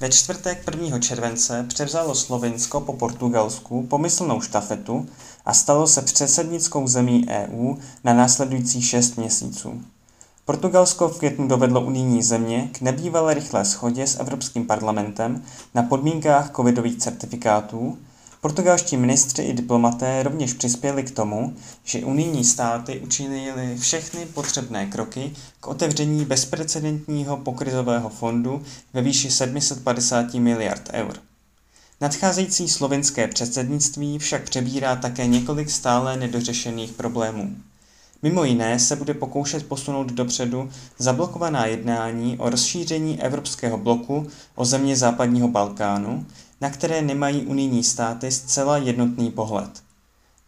Ve čtvrtek 1. července převzalo Slovinsko po Portugalsku pomyslnou štafetu a stalo se předsednickou zemí EU na následujících šest měsíců. Portugalsko v květnu dovedlo unijní země k nebývalé rychlé schodě s Evropským parlamentem na podmínkách covidových certifikátů. Portugalští ministři i diplomaté rovněž přispěli k tomu, že unijní státy učinili všechny potřebné kroky k otevření bezprecedentního pokrizového fondu ve výši 750 miliard eur. Nadcházející slovinské předsednictví však přebírá také několik stále nedořešených problémů. Mimo jiné se bude pokoušet posunout dopředu zablokovaná jednání o rozšíření evropského bloku o země západního Balkánu, na které nemají unijní státy zcela jednotný pohled.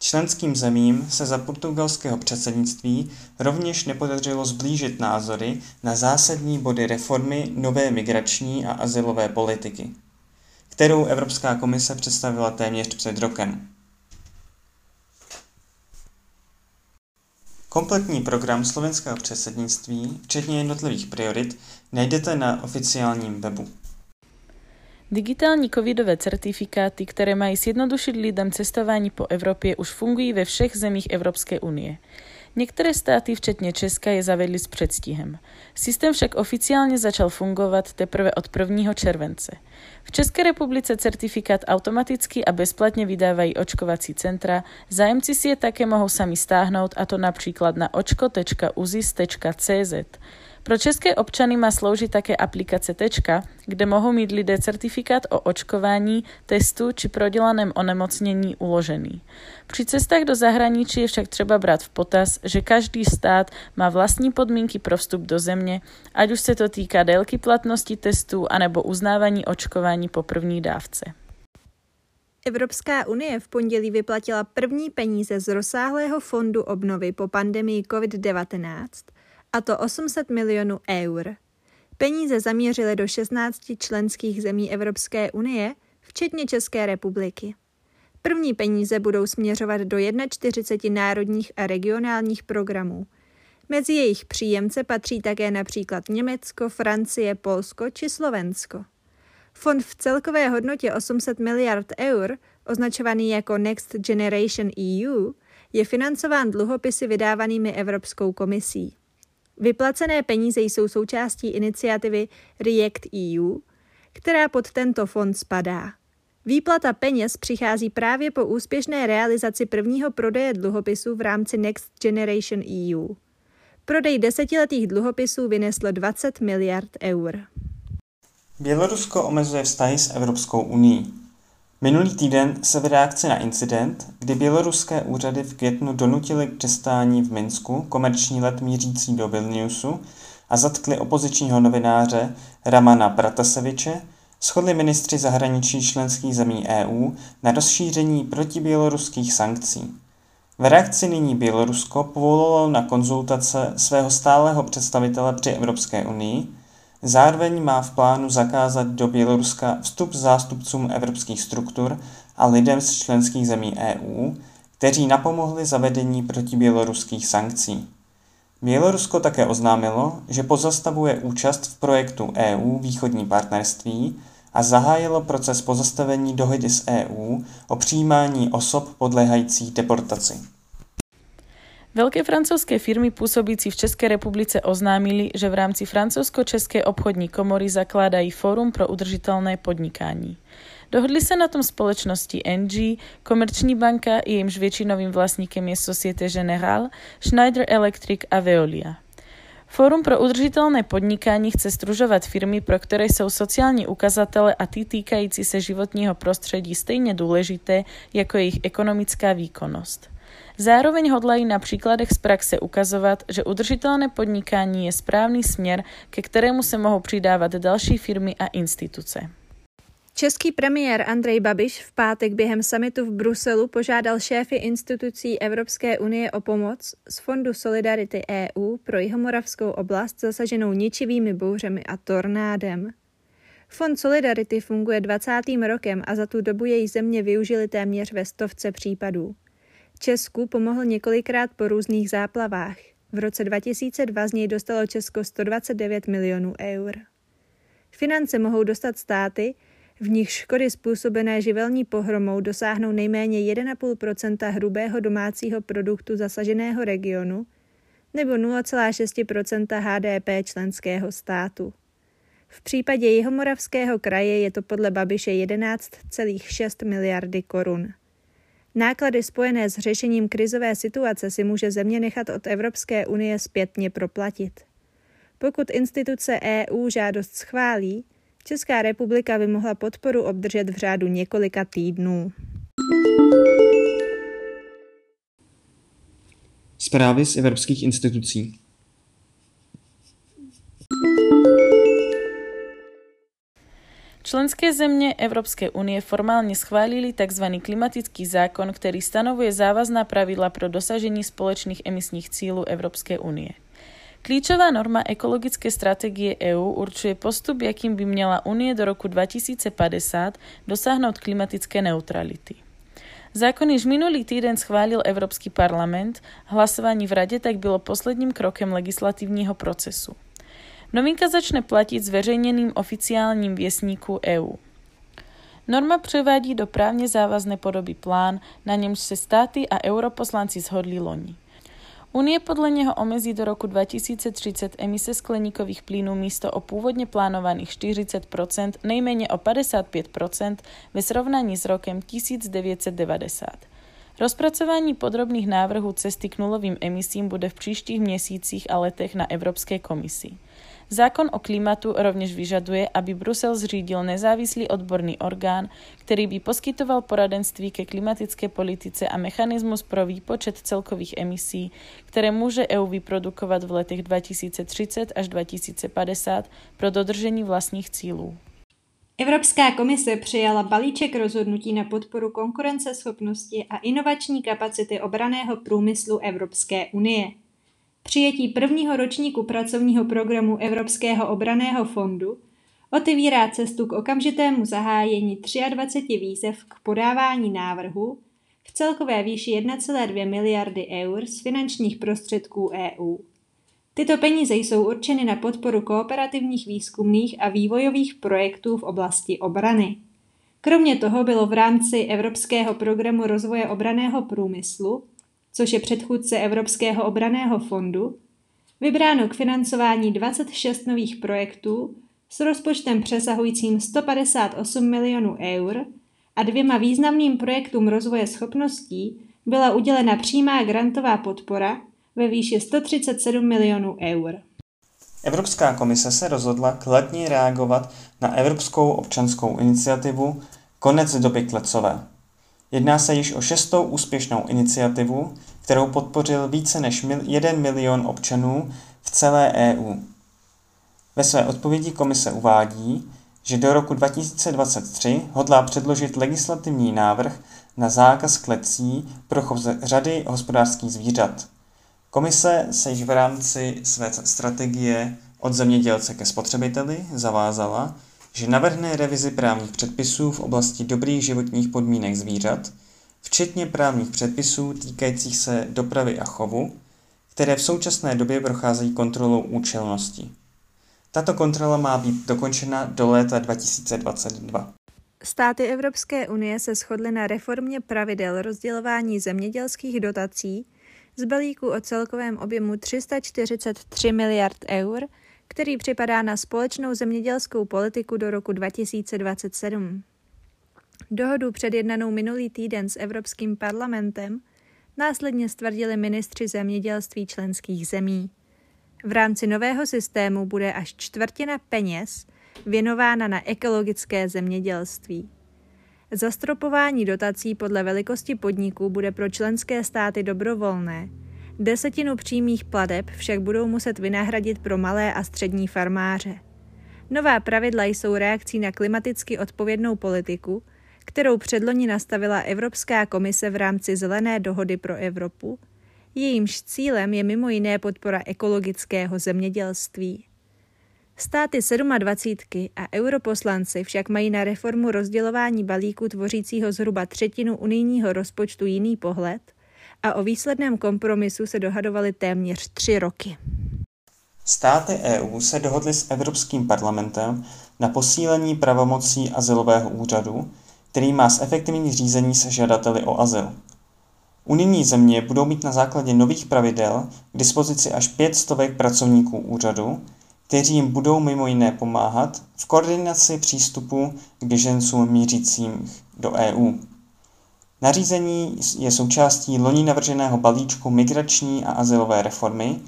Členským zemím se za portugalského předsednictví rovněž nepodařilo zblížit názory na zásadní body reformy nové migrační a asilové politiky, kterou Evropská komise představila téměř před rokem. Kompletní program slovenského předsednictví, včetně jednotlivých priorit, najdete na oficiálním webu. Digitální covidové certifikáty, které mají zjednodušit lidem cestování po Evropě, už fungují ve všech zemích Evropské unie. Některé státy, včetně Česka, je zavedly s předstihem. Systém však oficiálně začal fungovat teprve od 1. července. V České republice certifikát automaticky a bezplatně vydávají očkovací centra, zájemci si je také mohou sami stáhnout a to například na očko.uzis.cz. Pro české občany má sloužit také aplikace Tečka, kde mohou mít lidé certifikát o očkování, testu či prodělaném onemocnění uložený. Při cestách do zahraničí je však třeba brát v potaz, že každý stát má vlastní podmínky pro vstup do země, ať už se to týká délky platnosti testů anebo uznávání očkování po první dávce. Evropská unie v pondělí vyplatila první peníze z rozsáhlého fondu obnovy po pandemii COVID-19 a to 800 milionů eur. Peníze zaměřily do 16 členských zemí Evropské unie, včetně České republiky. První peníze budou směřovat do 41 národních a regionálních programů. Mezi jejich příjemce patří také například Německo, Francie, Polsko či Slovensko. Fond v celkové hodnotě 800 miliard eur, označovaný jako Next Generation EU, je financován dluhopisy vydávanými Evropskou komisí. Vyplacené peníze jsou součástí iniciativy React EU, která pod tento fond spadá. Výplata peněz přichází právě po úspěšné realizaci prvního prodeje dluhopisů v rámci Next Generation EU. Prodej desetiletých dluhopisů vynesl 20 miliard eur. Bělorusko omezuje vztahy s Evropskou unii. Minulý týden se v reakci na incident, kdy běloruské úřady v květnu donutily k přestání v Minsku komerční let mířící do Vilniusu a zatkli opozičního novináře Ramana Prataseviče, shodli ministři zahraničí členských zemí EU na rozšíření protiběloruských sankcí. V reakci nyní Bělorusko povolilo na konzultace svého stálého představitele při Evropské unii, Zároveň má v plánu zakázat do Běloruska vstup zástupcům evropských struktur a lidem z členských zemí EU, kteří napomohli zavedení protiběloruských sankcí. Bělorusko také oznámilo, že pozastavuje účast v projektu EU Východní partnerství a zahájilo proces pozastavení dohody s EU o přijímání osob podléhajících deportaci. Velké francouzské firmy působící v České republice oznámili, že v rámci francouzsko-české obchodní komory zakládají Fórum pro udržitelné podnikání. Dohodli se na tom společnosti NG, Komerční banka, jejímž většinovým vlastníkem je Societe Générale, Schneider Electric a Veolia. Fórum pro udržitelné podnikání chce združovat firmy, pro které jsou sociální ukazatele a ty týkající se životního prostředí stejně důležité jako jejich ekonomická výkonnost. Zároveň hodlají na příkladech z praxe ukazovat, že udržitelné podnikání je správný směr, ke kterému se mohou přidávat další firmy a instituce. Český premiér Andrej Babiš v pátek během samitu v Bruselu požádal šéfy institucí Evropské unie o pomoc z Fondu Solidarity EU pro jihomoravskou oblast zasaženou ničivými bouřemi a tornádem. Fond Solidarity funguje 20. rokem a za tu dobu její země využili téměř ve stovce případů. Česku pomohl několikrát po různých záplavách. V roce 2002 z něj dostalo Česko 129 milionů eur. Finance mohou dostat státy, v nich škody způsobené živelní pohromou dosáhnou nejméně 1,5% hrubého domácího produktu zasaženého regionu nebo 0,6% HDP členského státu. V případě Jihomoravského kraje je to podle Babiše 11,6 miliardy korun. Náklady spojené s řešením krizové situace si může země nechat od Evropské unie zpětně proplatit. Pokud instituce EU žádost schválí, Česká republika by mohla podporu obdržet v řádu několika týdnů. Zprávy z evropských institucí. Členské země Evropské unie formálně schválili tzv. klimatický zákon, který stanovuje závazná pravidla pro dosažení společných emisních cílů Evropské unie. Klíčová norma ekologické strategie EU určuje postup, jakým by měla Unie do roku 2050 dosáhnout klimatické neutrality. Zákon již minulý týden schválil Evropský parlament, hlasování v Radě tak bylo posledním krokem legislativního procesu. Novinka začne platit zveřejněným oficiálním věstníku EU. Norma převádí do právně závazné podoby plán, na němž se státy a europoslanci shodli loni. Unie podle něho omezí do roku 2030 emise skleníkových plynů místo o původně plánovaných 40% nejméně o 55% ve srovnání s rokem 1990. Rozpracování podrobných návrhů cesty k nulovým emisím bude v příštích měsících a letech na Evropské komisi. Zákon o klimatu rovněž vyžaduje, aby Brusel zřídil nezávislý odborný orgán, který by poskytoval poradenství ke klimatické politice a mechanismus pro výpočet celkových emisí, které může EU vyprodukovat v letech 2030 až 2050 pro dodržení vlastních cílů. Evropská komise přijala balíček rozhodnutí na podporu konkurenceschopnosti a inovační kapacity obraného průmyslu Evropské unie. Přijetí prvního ročníku pracovního programu Evropského obraného fondu otevírá cestu k okamžitému zahájení 23 výzev k podávání návrhu v celkové výši 1,2 miliardy eur z finančních prostředků EU. Tyto peníze jsou určeny na podporu kooperativních výzkumných a vývojových projektů v oblasti obrany. Kromě toho bylo v rámci Evropského programu rozvoje obraného průmyslu což je předchůdce Evropského obraného fondu, vybráno k financování 26 nových projektů s rozpočtem přesahujícím 158 milionů eur a dvěma významným projektům rozvoje schopností byla udělena přímá grantová podpora ve výši 137 milionů eur. Evropská komise se rozhodla kladně reagovat na Evropskou občanskou iniciativu Konec doby klecové. Jedná se již o šestou úspěšnou iniciativu, kterou podpořil více než 1 milion občanů v celé EU. Ve své odpovědi komise uvádí, že do roku 2023 hodlá předložit legislativní návrh na zákaz klecí pro chov řady hospodářských zvířat. Komise se již v rámci své strategie od zemědělce ke spotřebiteli zavázala, že navrhne revizi právních předpisů v oblasti dobrých životních podmínek zvířat, včetně právních předpisů týkajících se dopravy a chovu, které v současné době procházejí kontrolou účelnosti. Tato kontrola má být dokončena do léta 2022. Státy Evropské unie se shodly na reformě pravidel rozdělování zemědělských dotací z balíku o celkovém objemu 343 miliard eur který připadá na společnou zemědělskou politiku do roku 2027. Dohodu předjednanou minulý týden s Evropským parlamentem následně stvrdili ministři zemědělství členských zemí. V rámci nového systému bude až čtvrtina peněz věnována na ekologické zemědělství. Zastropování dotací podle velikosti podniků bude pro členské státy dobrovolné – Desetinu přímých plateb však budou muset vynahradit pro malé a střední farmáře. Nová pravidla jsou reakcí na klimaticky odpovědnou politiku, kterou předloni nastavila Evropská komise v rámci Zelené dohody pro Evropu, jejímž cílem je mimo jiné podpora ekologického zemědělství. Státy 27 a europoslanci však mají na reformu rozdělování balíku tvořícího zhruba třetinu unijního rozpočtu jiný pohled a o výsledném kompromisu se dohadovali téměř tři roky. Státy EU se dohodly s Evropským parlamentem na posílení pravomocí azylového úřadu, který má zefektivnit řízení se žadateli o azyl. Unijní země budou mít na základě nových pravidel k dispozici až pět stovek pracovníků úřadu, kteří jim budou mimo jiné pomáhat v koordinaci přístupu k běžencům mířícím do EU. Nařízení je součástí loni navrženého balíčku migrační a azylové reformy,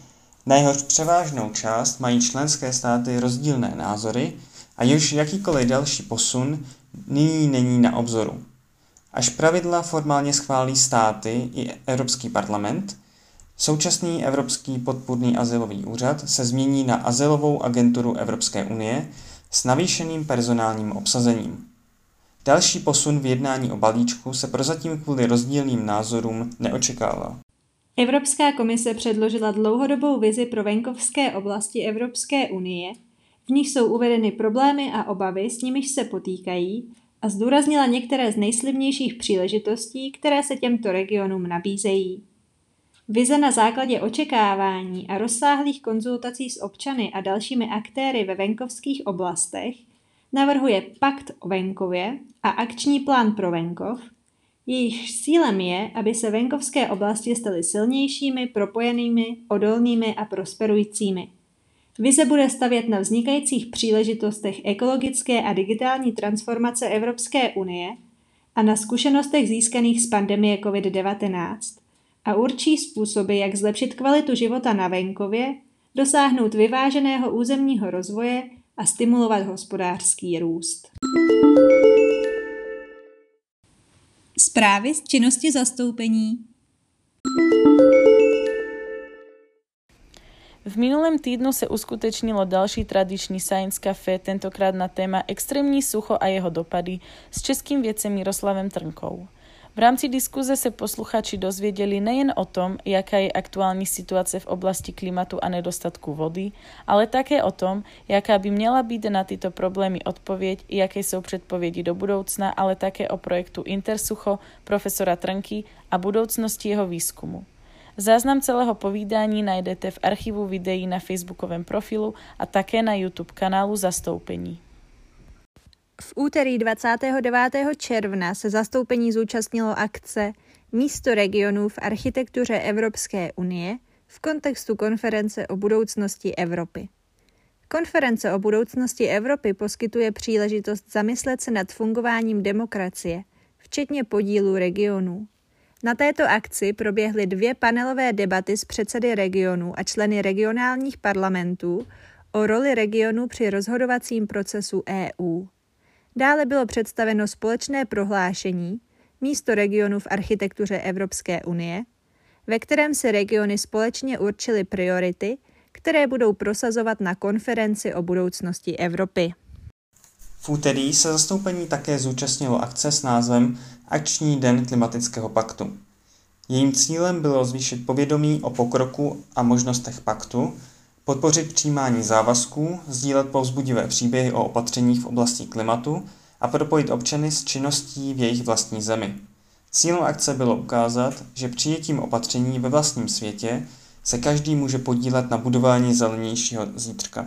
na jehož převážnou část mají členské státy rozdílné názory a jež jakýkoliv další posun nyní není na obzoru. Až pravidla formálně schválí státy i Evropský parlament, současný Evropský podpůrný azylový úřad se změní na Azylovou agenturu Evropské unie s navýšeným personálním obsazením. Další posun v jednání o balíčku se prozatím kvůli rozdílným názorům neočekává. Evropská komise předložila dlouhodobou vizi pro venkovské oblasti Evropské unie, v níž jsou uvedeny problémy a obavy, s nimiž se potýkají, a zdůraznila některé z nejslibnějších příležitostí, které se těmto regionům nabízejí. Vize na základě očekávání a rozsáhlých konzultací s občany a dalšími aktéry ve venkovských oblastech navrhuje Pakt o venkově a akční plán pro venkov, jejich cílem je, aby se venkovské oblasti staly silnějšími, propojenými, odolnými a prosperujícími. Vize bude stavět na vznikajících příležitostech ekologické a digitální transformace Evropské unie a na zkušenostech získaných z pandemie COVID-19 a určí způsoby, jak zlepšit kvalitu života na venkově, dosáhnout vyváženého územního rozvoje a stimulovat hospodářský růst. Zprávy z činnosti zastoupení V minulém týdnu se uskutečnilo další tradiční Science Café, tentokrát na téma extrémní sucho a jeho dopady s českým vědcem Miroslavem Trnkou. V rámci diskuze se posluchači dozvěděli nejen o tom, jaká je aktuální situace v oblasti klimatu a nedostatku vody, ale také o tom, jaká by měla být na tyto problémy odpověď, jaké jsou předpovědi do budoucna, ale také o projektu Intersucho profesora Trnky a budoucnosti jeho výzkumu. Záznam celého povídání najdete v archivu videí na facebookovém profilu a také na YouTube kanálu Zastoupení. V úterý 29. června se zastoupení zúčastnilo akce Místo regionů v architektuře Evropské unie v kontextu konference o budoucnosti Evropy. Konference o budoucnosti Evropy poskytuje příležitost zamyslet se nad fungováním demokracie, včetně podílu regionů. Na této akci proběhly dvě panelové debaty s předsedy regionů a členy regionálních parlamentů o roli regionů při rozhodovacím procesu EU. Dále bylo představeno společné prohlášení místo regionu v architektuře Evropské unie, ve kterém se regiony společně určily priority, které budou prosazovat na konferenci o budoucnosti Evropy. V úterý se zastoupení také zúčastnilo akce s názvem Akční den klimatického paktu. Jejím cílem bylo zvýšit povědomí o pokroku a možnostech paktu, podpořit přijímání závazků, sdílet povzbudivé příběhy o opatřeních v oblasti klimatu a propojit občany s činností v jejich vlastní zemi. Cílem akce bylo ukázat, že přijetím opatření ve vlastním světě se každý může podílet na budování zelenějšího zítřka.